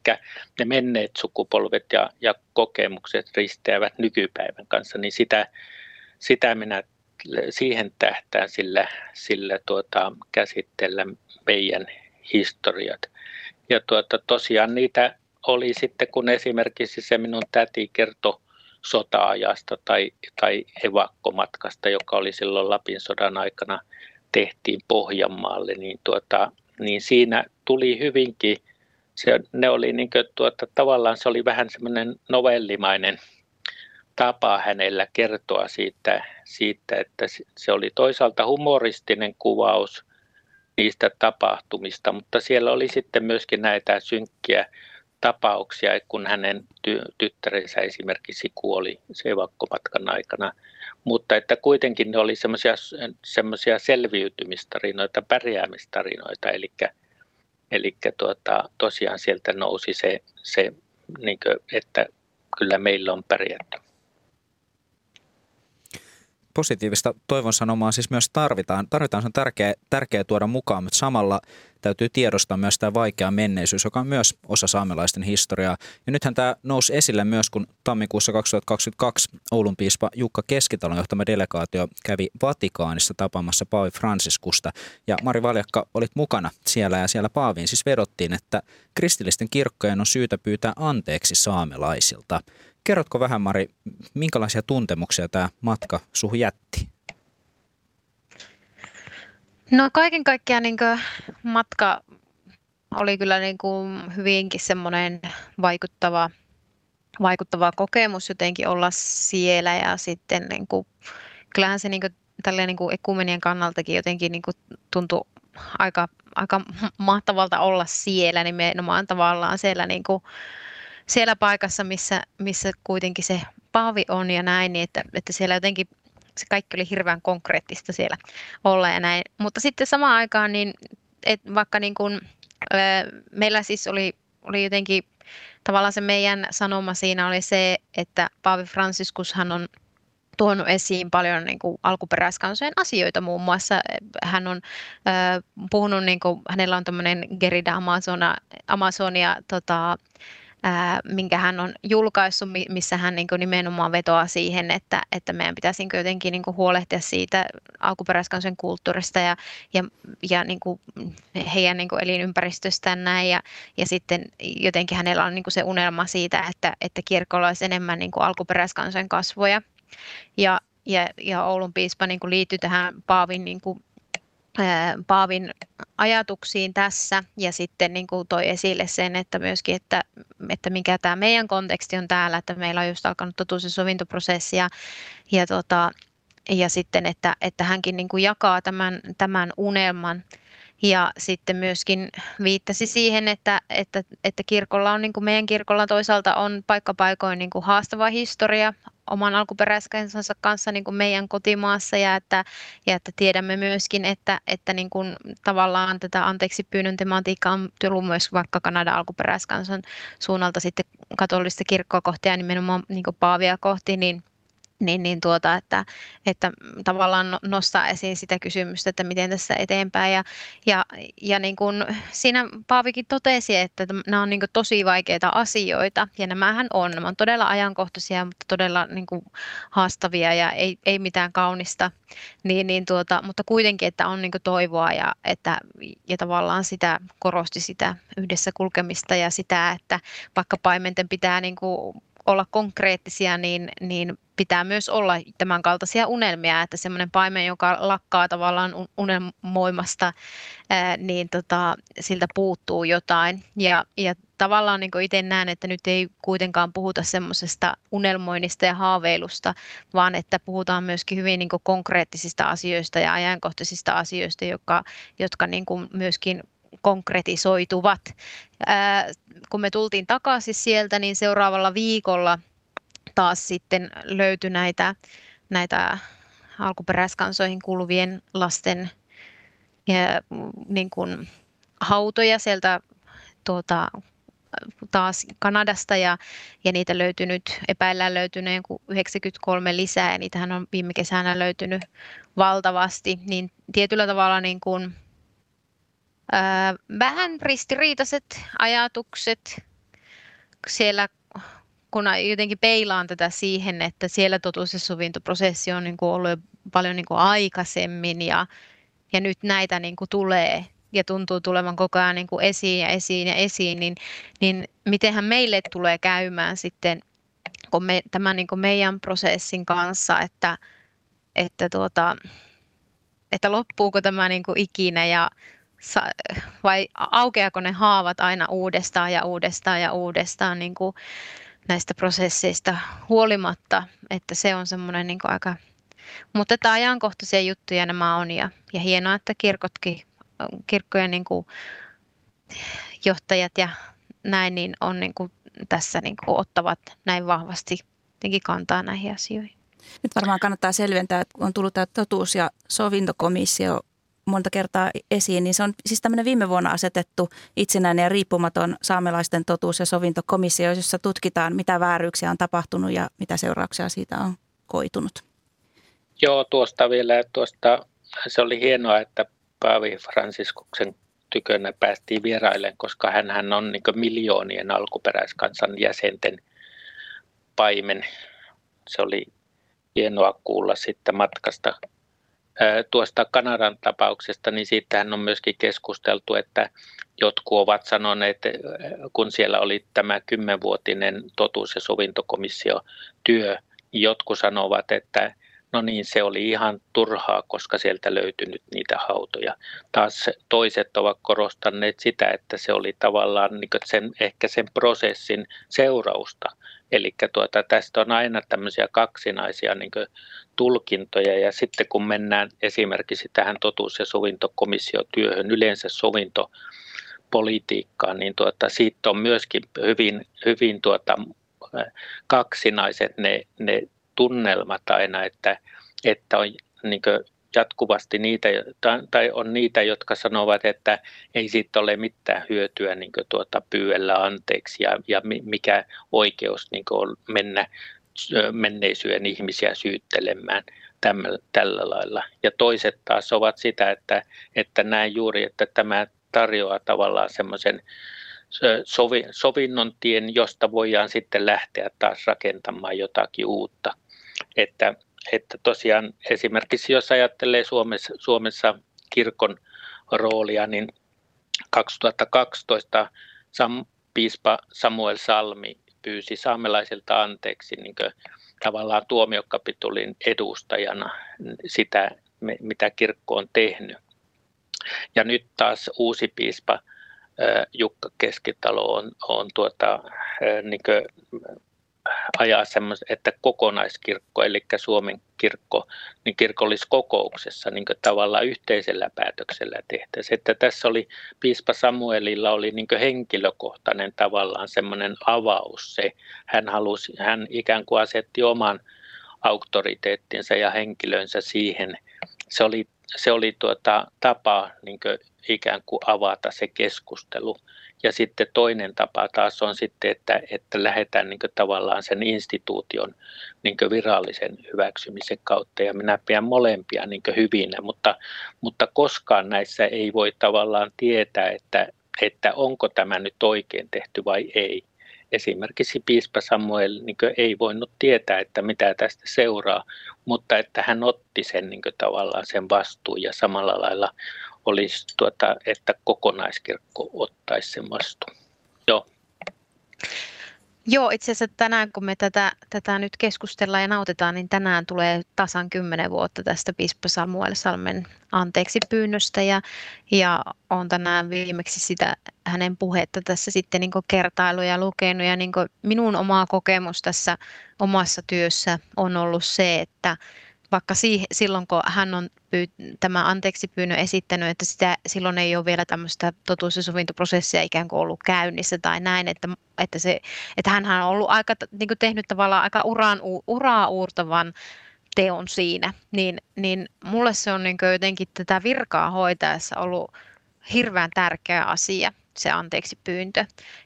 ne menneet sukupolvet ja, ja kokemukset risteävät nykypäivän kanssa, niin sitä, sitä minä siihen tähtään sillä, sillä tuota, käsitellä meidän historiat. Ja tuota, tosiaan niitä oli sitten, kun esimerkiksi se minun täti kertoi sota-ajasta tai, tai evakkomatkasta, joka oli silloin Lapin sodan aikana – tehtiin Pohjanmaalle, niin, tuota, niin siinä tuli hyvinkin, se, ne oli niin kuin, tuota, tavallaan se oli vähän semmoinen novellimainen tapa hänellä kertoa siitä, siitä, että se oli toisaalta humoristinen kuvaus niistä tapahtumista, mutta siellä oli sitten myöskin näitä synkkiä tapauksia, kun hänen ty- tyttärensä esimerkiksi kuoli evakkomatkan aikana – mutta että kuitenkin ne oli semmoisia selviytymistarinoita, pärjäämistarinoita, eli, eli tuota, tosiaan sieltä nousi se, se niin kuin, että kyllä meillä on pärjätty positiivista toivon sanomaa siis myös tarvitaan. Tarvitaan, se on tärkeä, tärkeä tuoda mukaan, mutta samalla täytyy tiedostaa myös tämä vaikea menneisyys, joka on myös osa saamelaisten historiaa. Ja nythän tämä nousi esille myös, kun tammikuussa 2022 Oulun piispa Jukka Keskitalon johtama delegaatio kävi Vatikaanissa tapaamassa Paavi Franciskusta. Ja Mari Valjakka olit mukana siellä ja siellä Paaviin siis vedottiin, että kristillisten kirkkojen on syytä pyytää anteeksi saamelaisilta. Kerrotko vähän Mari, minkälaisia tuntemuksia tämä matka suhu jätti? No kaiken kaikkiaan niin matka oli kyllä niin kuin hyvinkin semmoinen vaikuttava, vaikuttava kokemus jotenkin olla siellä ja sitten niin kuin, kyllähän se niin kuin, tälleen niin kuin ekumenien kannaltakin jotenkin niin kuin tuntui aika, aika mahtavalta olla siellä nimenomaan tavallaan siellä niin kuin, siellä paikassa, missä, missä kuitenkin se paavi on ja näin, niin että, että siellä jotenkin se kaikki oli hirveän konkreettista siellä olla ja näin. Mutta sitten samaan aikaan, niin et vaikka niin kuin, meillä siis oli, oli jotenkin tavallaan se meidän sanoma siinä oli se, että Paavi Franciscushan on tuonut esiin paljon niin kuin alkuperäiskansojen asioita muun muassa. Hän on äh, puhunut, niin kuin, hänellä on tämmöinen Gerida Amazona, Amazonia tota, ää, minkä hän on julkaissut, missä hän niin kuin nimenomaan vetoaa siihen, että, että meidän pitäisi niin jotenkin niin kuin huolehtia siitä alkuperäiskansojen kulttuurista ja, ja, ja niin kuin heidän niin kuin elinympäristöstään näin. Ja, ja sitten jotenkin hänellä on niin kuin se unelma siitä, että, että kirkolla olisi enemmän niin kuin alkuperäiskansojen kasvoja. Ja, ja, ja Oulun piispa niin kuin liittyy tähän Paavin niin kuin Paavin ajatuksiin tässä ja sitten niin kuin toi esille sen, että myöskin, että, että mikä tämä meidän konteksti on täällä, että meillä on just alkanut totuus- ja sovintoprosessi ja, ja, tota, ja sitten, että, että hänkin niin kuin jakaa tämän, tämän unelman ja sitten myöskin viittasi siihen, että, että, että kirkolla on, niin kuin meidän kirkolla toisaalta on paikkapaikoin niin kuin haastava historia oman alkuperäiskansansa kanssa niin kuin meidän kotimaassa ja että, ja että tiedämme myöskin, että, että niin kuin tavallaan tätä anteeksi pyynnön tematiikkaa on tullut myös vaikka Kanadan alkuperäiskansan suunnalta sitten katolista kirkkoa kohti ja nimenomaan niin kuin Paavia kohti, niin niin, niin tuota, että, että tavallaan no, nostaa esiin sitä kysymystä, että miten tässä eteenpäin. Ja, ja, ja niin kuin siinä Paavikin totesi, että nämä on niin kuin tosi vaikeita asioita, ja nämähän on. Nämä on todella ajankohtaisia, mutta todella niin kuin haastavia ja ei, ei mitään kaunista. Niin, niin tuota, mutta kuitenkin, että on niin kuin toivoa ja, että, ja tavallaan sitä korosti sitä yhdessä kulkemista ja sitä, että vaikka paimenten pitää niin kuin olla konkreettisia, niin, niin pitää myös olla tämän kaltaisia unelmia, että semmoinen paimen, joka lakkaa tavallaan unelmoimasta, niin tota, siltä puuttuu jotain. Ja, ja tavallaan niin itse näen, että nyt ei kuitenkaan puhuta semmoisesta unelmoinnista ja haaveilusta, vaan että puhutaan myöskin hyvin niin konkreettisista asioista ja ajankohtaisista asioista, jotka, jotka niin myöskin konkretisoituvat. Ää, kun me tultiin takaisin sieltä, niin seuraavalla viikolla taas sitten löytyi näitä, näitä alkuperäiskansoihin kuuluvien lasten ja, niin kuin, hautoja sieltä tuota, taas Kanadasta ja, ja niitä löytynyt, epäillään löytyneen 93 lisää ja niitähän on viime kesänä löytynyt valtavasti, niin tietyllä tavalla niin kuin, ää, vähän ristiriitaiset ajatukset. Siellä kun jotenkin peilaan tätä siihen, että siellä totuus- ja sovintoprosessi on niin kuin ollut paljon niin kuin aikaisemmin ja, ja nyt näitä niin kuin tulee ja tuntuu tulevan koko ajan niin kuin esiin ja esiin ja esiin, niin, niin mitenhän meille tulee käymään sitten kun me, tämän niin kuin meidän prosessin kanssa, että, että, tuota, että loppuuko tämä niin kuin ikinä ja vai aukeako ne haavat aina uudestaan ja uudestaan ja uudestaan niin kuin näistä prosesseista huolimatta, että se on semmoinen niin aika, mutta että ajankohtaisia juttuja nämä on ja, ja hienoa, että kirkotkin, kirkkojen niin kuin johtajat ja näin niin on niin kuin tässä niin kuin ottavat näin vahvasti kantaa näihin asioihin. Nyt varmaan kannattaa selventää, että on tullut tämä totuus- ja sovintokomissio monta kertaa esiin, niin se on siis tämmöinen viime vuonna asetettu itsenäinen ja riippumaton saamelaisten totuus- ja sovintokomissio, jossa tutkitaan, mitä vääryyksiä on tapahtunut ja mitä seurauksia siitä on koitunut. Joo, tuosta vielä, tuosta, se oli hienoa, että Paavi Fransiskuksen tykönä päästiin vierailemaan, koska hän on niin miljoonien alkuperäiskansan jäsenten paimen. Se oli hienoa kuulla sitten matkasta. Tuosta Kanadan tapauksesta, niin siitähän on myöskin keskusteltu, että jotkut ovat sanoneet, kun siellä oli tämä kymmenvuotinen totuus- ja sovintokomissio työ, jotkut sanovat, että no niin, se oli ihan turhaa, koska sieltä löytyi nyt niitä hautoja. Taas toiset ovat korostaneet sitä, että se oli tavallaan niin sen, ehkä sen prosessin seurausta. Eli tuota, tästä on aina tämmöisiä kaksinaisia niin tulkintoja ja sitten kun mennään esimerkiksi tähän totuus- ja sovintokomissiotyöhön, yleensä sovinto politiikkaan, niin tuota, siitä on myöskin hyvin, hyvin tuota, kaksinaiset ne, ne tunnelmat aina, että, että on niin jatkuvasti niitä, tai on niitä, jotka sanovat, että ei siitä ole mitään hyötyä niin tuota, pyydellä anteeksi ja, ja mikä oikeus niin on mennä menneisyyden ihmisiä syyttelemään tällä, lailla. Ja toiset taas ovat sitä, että, että näin juuri, että tämä tarjoaa tavallaan semmoisen sovi, sovinnon tien, josta voidaan sitten lähteä taas rakentamaan jotakin uutta. Että, että tosiaan esimerkiksi jos ajattelee Suomessa, Suomessa kirkon roolia, niin 2012 Sam, piispa Samuel Salmi pyysi saamelaisilta anteeksi niin tavallaan tuomiokapitulin edustajana sitä, mitä kirkko on tehnyt. Ja nyt taas uusi piispa Jukka Keskitalo on, on tuota, niin ajaa semmoista, että kokonaiskirkko, eli Suomen kirkko, niin kirkolliskokouksessa niin tavallaan yhteisellä päätöksellä tehtäisiin. Että tässä oli, piispa Samuelilla oli niin henkilökohtainen tavallaan semmoinen avaus se. Hän, halusi, hän ikään kuin asetti oman auktoriteettinsa ja henkilönsä siihen. Se oli, se oli tuota, tapa niin ikään kuin avata se keskustelu. Ja sitten toinen tapa taas on sitten, että, että lähdetään niin tavallaan sen instituution niin virallisen hyväksymisen kautta. Ja minä pidän molempia niin hyvinä, mutta, mutta koskaan näissä ei voi tavallaan tietää, että, että onko tämä nyt oikein tehty vai ei. Esimerkiksi piispa Samuel niin ei voinut tietää, että mitä tästä seuraa, mutta että hän otti sen niin tavallaan sen vastuun ja samalla lailla olisi, tuota, että kokonaiskirkko ottaisi sen vastuun. Joo. Joo, itse asiassa tänään kun me tätä, tätä nyt keskustellaan ja nautetaan, niin tänään tulee tasan kymmenen vuotta tästä Pispa Samuel Salmen anteeksi pyynnöstä ja, ja on tänään viimeksi sitä hänen puhetta tässä sitten niin kertailuja lukenut ja niin minun oma kokemus tässä omassa työssä on ollut se, että vaikka siihen, silloin kun hän on pyy, tämä anteeksi pyynnön esittänyt, että sitä, silloin ei ole vielä tämmöistä totuus- ja sovintoprosessia ikään kuin ollut käynnissä tai näin, että, että, se, että hän on ollut aika, niin kuin tehnyt tavallaan aika uraan, uraa uurtavan teon siinä, niin, niin mulle se on niin jotenkin tätä virkaa hoitaessa ollut hirveän tärkeä asia, se anteeksi pyyntö.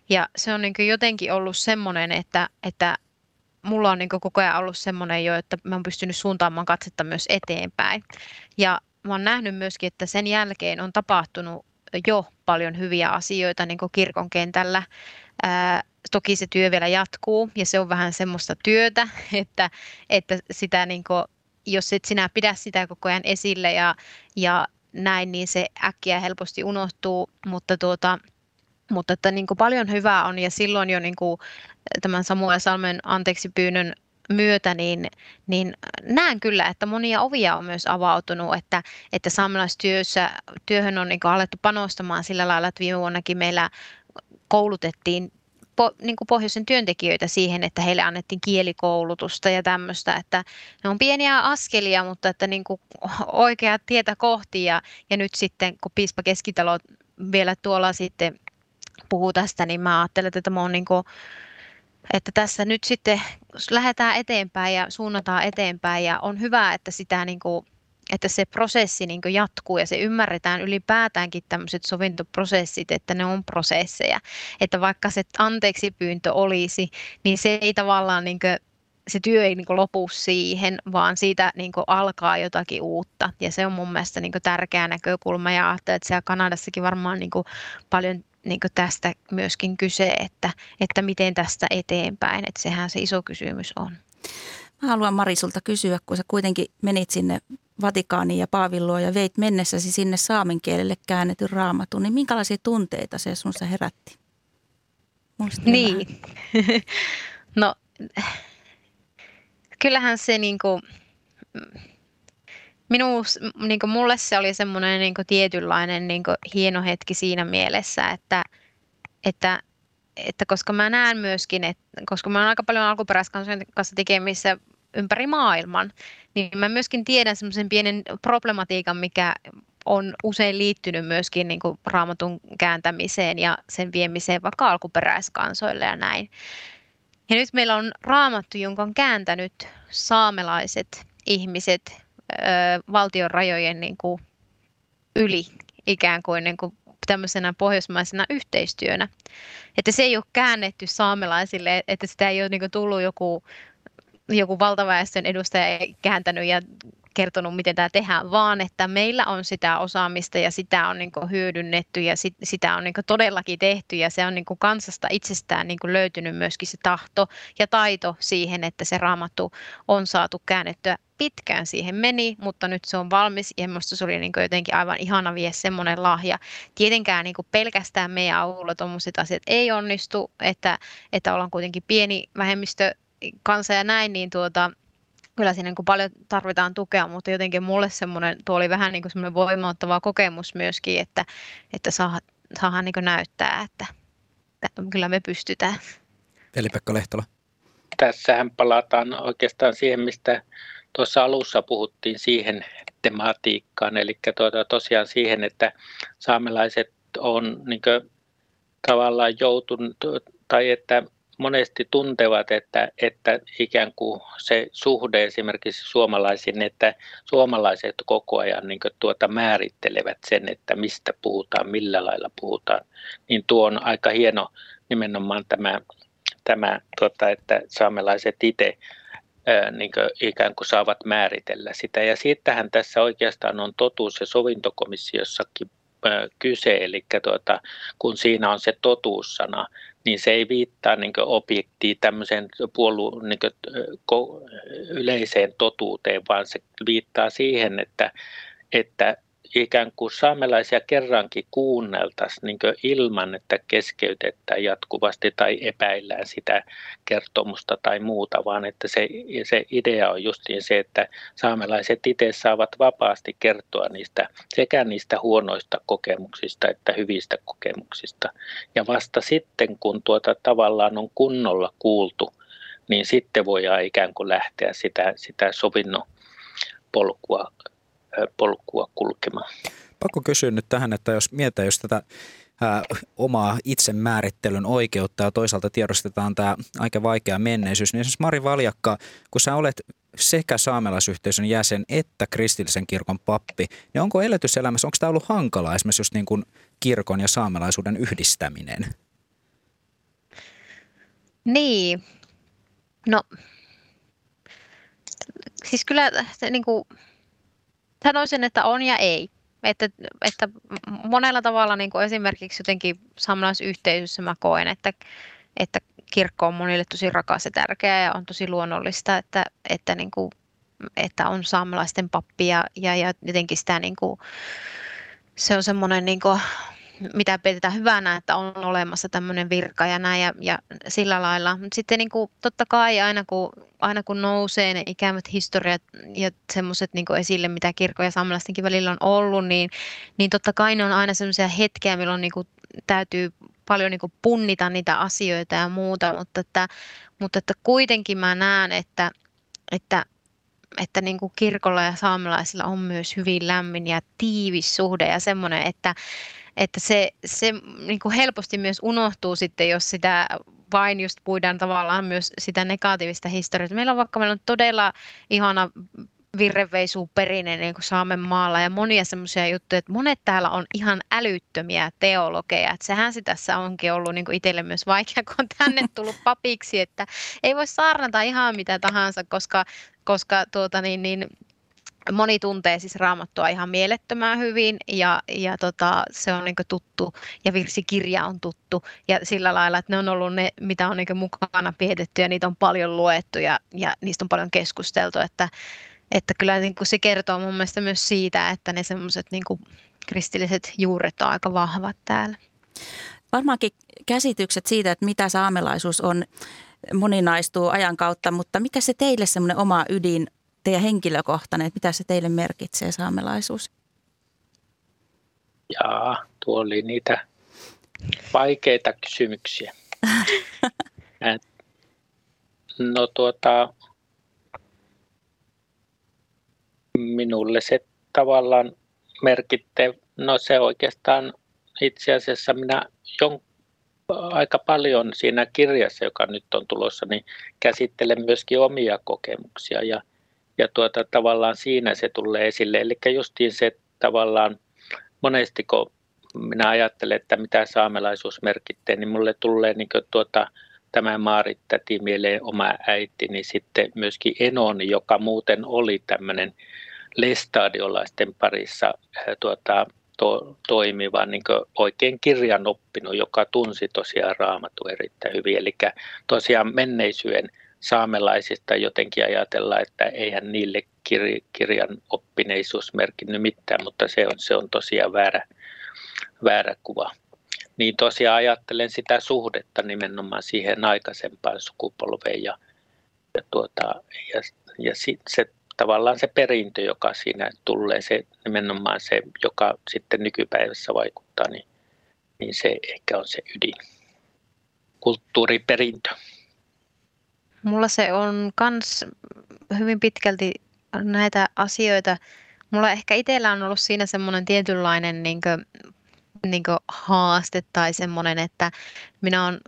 Ja se on niin jotenkin ollut semmoinen, että, että mulla on niin koko ajan ollut semmoinen jo, että mä oon pystynyt suuntaamaan katsetta myös eteenpäin. Ja mä oon nähnyt myöskin, että sen jälkeen on tapahtunut jo paljon hyviä asioita niin kirkon kentällä. Ää, toki se työ vielä jatkuu ja se on vähän semmoista työtä, että, että sitä niin kuin, jos et sinä pidä sitä koko ajan esille ja, ja näin, niin se äkkiä helposti unohtuu, mutta tuota, mutta että niin kuin paljon hyvää on ja silloin jo niin kuin tämän Samuel Salmen anteeksi pyynnön myötä, niin, niin näen kyllä, että monia ovia on myös avautunut, että, että saamelaistyössä työhön on niin alettu panostamaan sillä lailla, että viime vuonnakin meillä koulutettiin po, niin kuin pohjoisen työntekijöitä siihen, että heille annettiin kielikoulutusta ja tämmöistä, että ne on pieniä askelia, mutta että niin kuin oikea tietä kohti ja, ja nyt sitten kun Piispa Keskitalo vielä tuolla sitten puhuu tästä, niin mä ajattelen, että on niin kuin, että tässä nyt sitten lähdetään eteenpäin ja suunnataan eteenpäin ja on hyvä, että sitä niin kuin että se prosessi niin jatkuu ja se ymmärretään ylipäätäänkin tämmöiset sovintoprosessit, että ne on prosesseja. Että vaikka se anteeksi pyyntö olisi, niin se ei tavallaan niin kuin, se työ ei niin lopu siihen, vaan siitä niin alkaa jotakin uutta. Ja se on mun mielestä niin tärkeä näkökulma ja ajattelen, että siellä Kanadassakin varmaan niin paljon niin tästä myöskin kyse, että, että miten tästä eteenpäin. Että sehän se iso kysymys on. Mä haluan Mari sulta kysyä, kun sä kuitenkin menit sinne Vatikaaniin ja Paavilloon ja veit mennessäsi sinne saamen kielelle käännetyn raamatun, niin minkälaisia tunteita se sinussa herätti? Muistele niin. no, kyllähän se minus, niinku mulle se oli semmoinen niinku tietynlainen niinku hieno hetki siinä mielessä, että, että että koska mä näen myöskin, että koska mä oon aika paljon alkuperäiskansojen kanssa tekemissä ympäri maailman, niin mä myöskin tiedän semmoisen pienen problematiikan, mikä on usein liittynyt myöskin niin kuin raamatun kääntämiseen ja sen viemiseen vaikka alkuperäiskansoille ja näin. Ja nyt meillä on raamattu, jonka on kääntänyt saamelaiset ihmiset valtion rajojen niin kuin yli ikään kuin, niin kuin tämmöisenä pohjoismaisena yhteistyönä. Että se ei ole käännetty saamelaisille, että sitä ei ole niin tullut joku, joku valtaväestön edustaja kääntänyt ja kertonut, miten tämä tehdään, vaan että meillä on sitä osaamista ja sitä on niin hyödynnetty ja sit, sitä on niin todellakin tehty ja se on niin kansasta itsestään niin löytynyt myöskin se tahto ja taito siihen, että se raamattu on saatu käännettyä pitkään siihen meni, mutta nyt se on valmis ja minusta se oli niin jotenkin aivan ihana vie semmoinen lahja. Tietenkään niin pelkästään meidän avulla tuommoiset asiat ei onnistu, että, että ollaan kuitenkin pieni vähemmistö kansa ja näin, niin tuota, kyllä siinä niin paljon tarvitaan tukea, mutta jotenkin mulle semmoinen, tuo oli vähän niin kuin semmoinen voimauttava kokemus myöskin, että, että saa, saadaan niin näyttää, että, että kyllä me pystytään. Eli Pekka Lehtola. Tässähän palataan oikeastaan siihen, mistä tuossa alussa puhuttiin siihen tematiikkaan, eli tuota, tosiaan siihen, että saamelaiset on niin tavallaan joutunut, tai että monesti tuntevat, että, että ikään kuin se suhde esimerkiksi suomalaisiin, että suomalaiset koko ajan niin tuota määrittelevät sen, että mistä puhutaan, millä lailla puhutaan, niin tuo on aika hieno nimenomaan tämä, tämä tuota, että saamelaiset itse niin kuin ikään kuin saavat määritellä sitä. Ja siitähän tässä oikeastaan on totuus- ja sovintokomissiossakin kyse, eli tuota, kun siinä on se totuussana, niin se ei viittaa niin objektiin tämmöiseen puolu, niin kuin, yleiseen totuuteen, vaan se viittaa siihen, että, että ikään kuin saamelaisia kerrankin kuunneltaisiin niin ilman, että keskeytetään jatkuvasti tai epäillään sitä kertomusta tai muuta, vaan että se, se idea on justiin se, että saamelaiset itse saavat vapaasti kertoa niistä sekä niistä huonoista kokemuksista että hyvistä kokemuksista. Ja vasta sitten, kun tuota tavallaan on kunnolla kuultu, niin sitten voidaan ikään kuin lähteä sitä, sitä sovinnon polkua polkua kulkemaan. Pakko kysyä nyt tähän, että jos mietitään jos tätä ää, omaa itsemäärittelyn oikeutta ja toisaalta tiedostetaan tämä aika vaikea menneisyys, niin esimerkiksi Mari Valjakka, kun sä olet sekä saamelaisyhteisön jäsen että kristillisen kirkon pappi, niin onko elätyselämässä, onko tämä ollut hankalaa esimerkiksi just niin kuin kirkon ja saamelaisuuden yhdistäminen? Niin, no siis kyllä se niin kuin, sanoisin, että on ja ei. Että, että monella tavalla niin kuin esimerkiksi jotenkin saamelaisyhteisössä mä koen, että, että kirkko on monille tosi rakas ja tärkeä ja on tosi luonnollista, että, että, niin kuin, että on saamelaisten pappi ja, ja, ja jotenkin sitä niin kuin, se on semmoinen niin kuin, mitä pidetään hyvänä, että on olemassa tämmöinen virka ja näin ja, ja sillä lailla. Mutta sitten niin kuin, totta kai aina kun, aina kun nousee ne ikävät historiat ja semmoiset niin esille, mitä kirkko ja saamelaistenkin välillä on ollut, niin, niin totta kai ne on aina semmoisia hetkiä, milloin niin kuin, täytyy paljon niin kuin punnita niitä asioita ja muuta, mutta että, mutta että kuitenkin mä näen, että, että että niin kuin kirkolla ja saamelaisilla on myös hyvin lämmin ja tiivis suhde ja semmoinen, että, että se, se niin kuin helposti myös unohtuu sitten, jos sitä vain just puidaan tavallaan myös sitä negatiivista historiaa. Meillä on vaikka meillä on todella ihana virreveisuperinne niin kuin Saamen maalla ja monia semmoisia juttuja, että monet täällä on ihan älyttömiä teologeja. Että sehän se tässä onkin ollut niin kuin itselle myös vaikea, kun on tänne tullut papiksi, että ei voi saarnata ihan mitä tahansa, koska, koska tuota, niin, niin, moni tuntee siis raamattua ihan mielettömän hyvin ja, ja tota, se on niin tuttu ja virsikirja on tuttu ja sillä lailla, että ne on ollut ne, mitä on niin mukana pidetty ja niitä on paljon luettu ja, ja niistä on paljon keskusteltu, että, että kyllä niin se kertoo mun mielestä myös siitä, että ne semmoiset niin kristilliset juuret on aika vahvat täällä. Varmaankin käsitykset siitä, että mitä saamelaisuus on, moninaistuu ajan kautta, mutta mikä se teille semmoinen oma ydin teidän henkilökohtainen, että mitä se teille merkitsee saamelaisuus? Jaa, tuo oli niitä vaikeita kysymyksiä. no tuota, minulle se tavallaan merkitte, no se oikeastaan itse asiassa minä jon, aika paljon siinä kirjassa, joka nyt on tulossa, niin käsittelen myöskin omia kokemuksia ja – ja tuota, tavallaan siinä se tulee esille. Eli justiin se tavallaan monesti kun minä ajattelen, että mitä saamelaisuus merkittää, niin mulle tulee niin tuota, tämä Maarit täti mieleen oma äiti, niin sitten myöskin Enon, joka muuten oli tämmöinen lestadiolaisten parissa tuota, to, toimiva niin oikein kirjan oppinut, joka tunsi tosiaan raamattu erittäin hyvin. Eli tosiaan menneisyyden saamelaisista jotenkin ajatella, että eihän niille kir- kirjan oppineisuus merkinnyt mitään, mutta se on, se on tosiaan väärä, väärä kuva. Niin tosiaan ajattelen sitä suhdetta nimenomaan siihen aikaisempaan sukupolveen ja, ja, tuota, ja, ja sit se tavallaan se perintö, joka siinä tulee, se nimenomaan se, joka sitten nykypäivässä vaikuttaa, niin, niin se ehkä on se ydin. Kulttuuriperintö. Mulla se on kans hyvin pitkälti näitä asioita. Mulla ehkä itsellä on ollut siinä semmoinen tietynlainen niin kuin, niin kuin haaste tai semmoinen, että minä on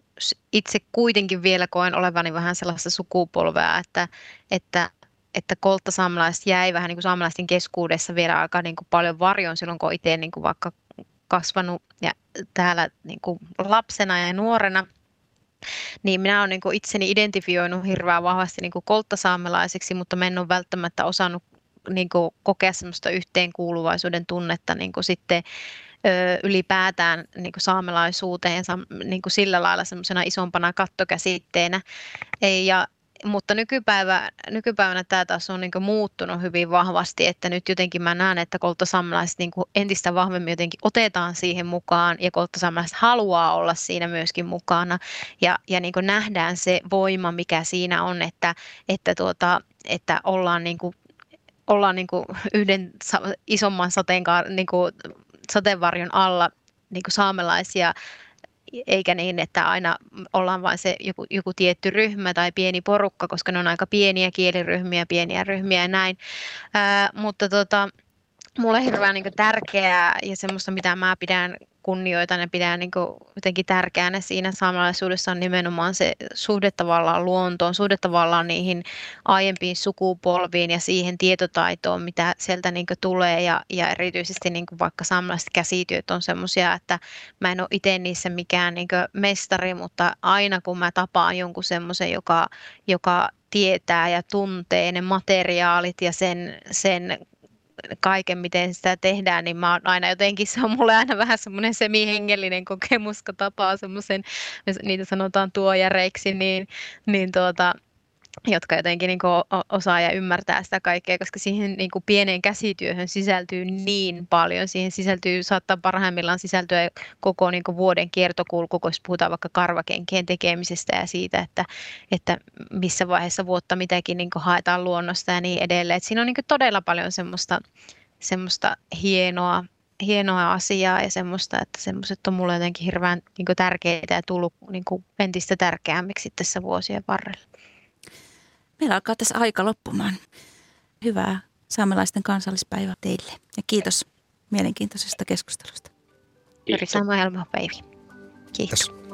itse kuitenkin vielä koen olevani vähän sellaista sukupolvea, että, että että kolttasammalaiset jäi vähän niin kuin saamelaisten keskuudessa vielä aika niin kuin paljon varjon silloin, kun itse niin kuin vaikka kasvanut ja täällä niin kuin lapsena ja nuorena niin minä olen niin kuin itseni identifioinut hirveän vahvasti niin kuin kolttasaamelaiseksi, mutta en ole välttämättä osannut niin kuin kokea semmoista yhteenkuuluvaisuuden tunnetta niin kuin sitten ylipäätään niin kuin saamelaisuuteen niin kuin sillä lailla semmoisena isompana kattokäsitteenä. Ja mutta nykypäivä, nykypäivänä tämä taas on niin muuttunut hyvin vahvasti, että nyt jotenkin mä näen, että kolttasammalaiset niin entistä vahvemmin jotenkin otetaan siihen mukaan ja kolttasammalaiset haluaa olla siinä myöskin mukana. Ja, ja niin nähdään se voima, mikä siinä on, että, että, tuota, että ollaan, niin kuin, ollaan niin yhden isomman sateenkaar, niin sateenvarjon alla niin saamelaisia eikä niin, että aina ollaan vain se joku, joku tietty ryhmä tai pieni porukka, koska ne on aika pieniä kieliryhmiä, pieniä ryhmiä ja näin. Ää, mutta tota, mulle hirveän niin tärkeää ja semmoista, mitä mä pidän kunnioitan ja pidän niin jotenkin tärkeänä siinä saamelaisuudessa on nimenomaan se suhde tavallaan luontoon, suhde tavallaan niihin aiempiin sukupolviin ja siihen tietotaitoon, mitä sieltä niin tulee. Ja, ja erityisesti niin vaikka saamelaiset käsityöt on semmoisia, että mä en ole itse niissä mikään niin mestari, mutta aina kun mä tapaan jonkun semmoisen, joka, joka tietää ja tuntee ne materiaalit ja sen, sen kaiken, miten sitä tehdään, niin mä oon aina jotenkin, se on mulle aina vähän semmoinen semihengellinen kokemus, kun tapaa semmoisen, niitä sanotaan tuojareiksi, niin, niin tuota, jotka jotenkin niin osaa ja ymmärtää sitä kaikkea, koska siihen niin pieneen käsityöhön sisältyy niin paljon. Siihen sisältyy, saattaa parhaimmillaan sisältyä koko niin vuoden kiertokulku, kun puhutaan vaikka karvakenkien tekemisestä ja siitä, että, että missä vaiheessa vuotta mitäkin niin haetaan luonnosta ja niin edelleen. Et siinä on niin todella paljon semmoista, semmoista hienoa, hienoa asiaa ja semmoista, että semmoiset on mulle jotenkin hirveän niin tärkeitä ja tullut niin entistä tärkeämmiksi tässä vuosien varrella. Meillä alkaa tässä aika loppumaan. Hyvää saamelaisten kansallispäivää teille ja kiitos mielenkiintoisesta keskustelusta. Kiitos. Samaa Kiitos. Kiitos.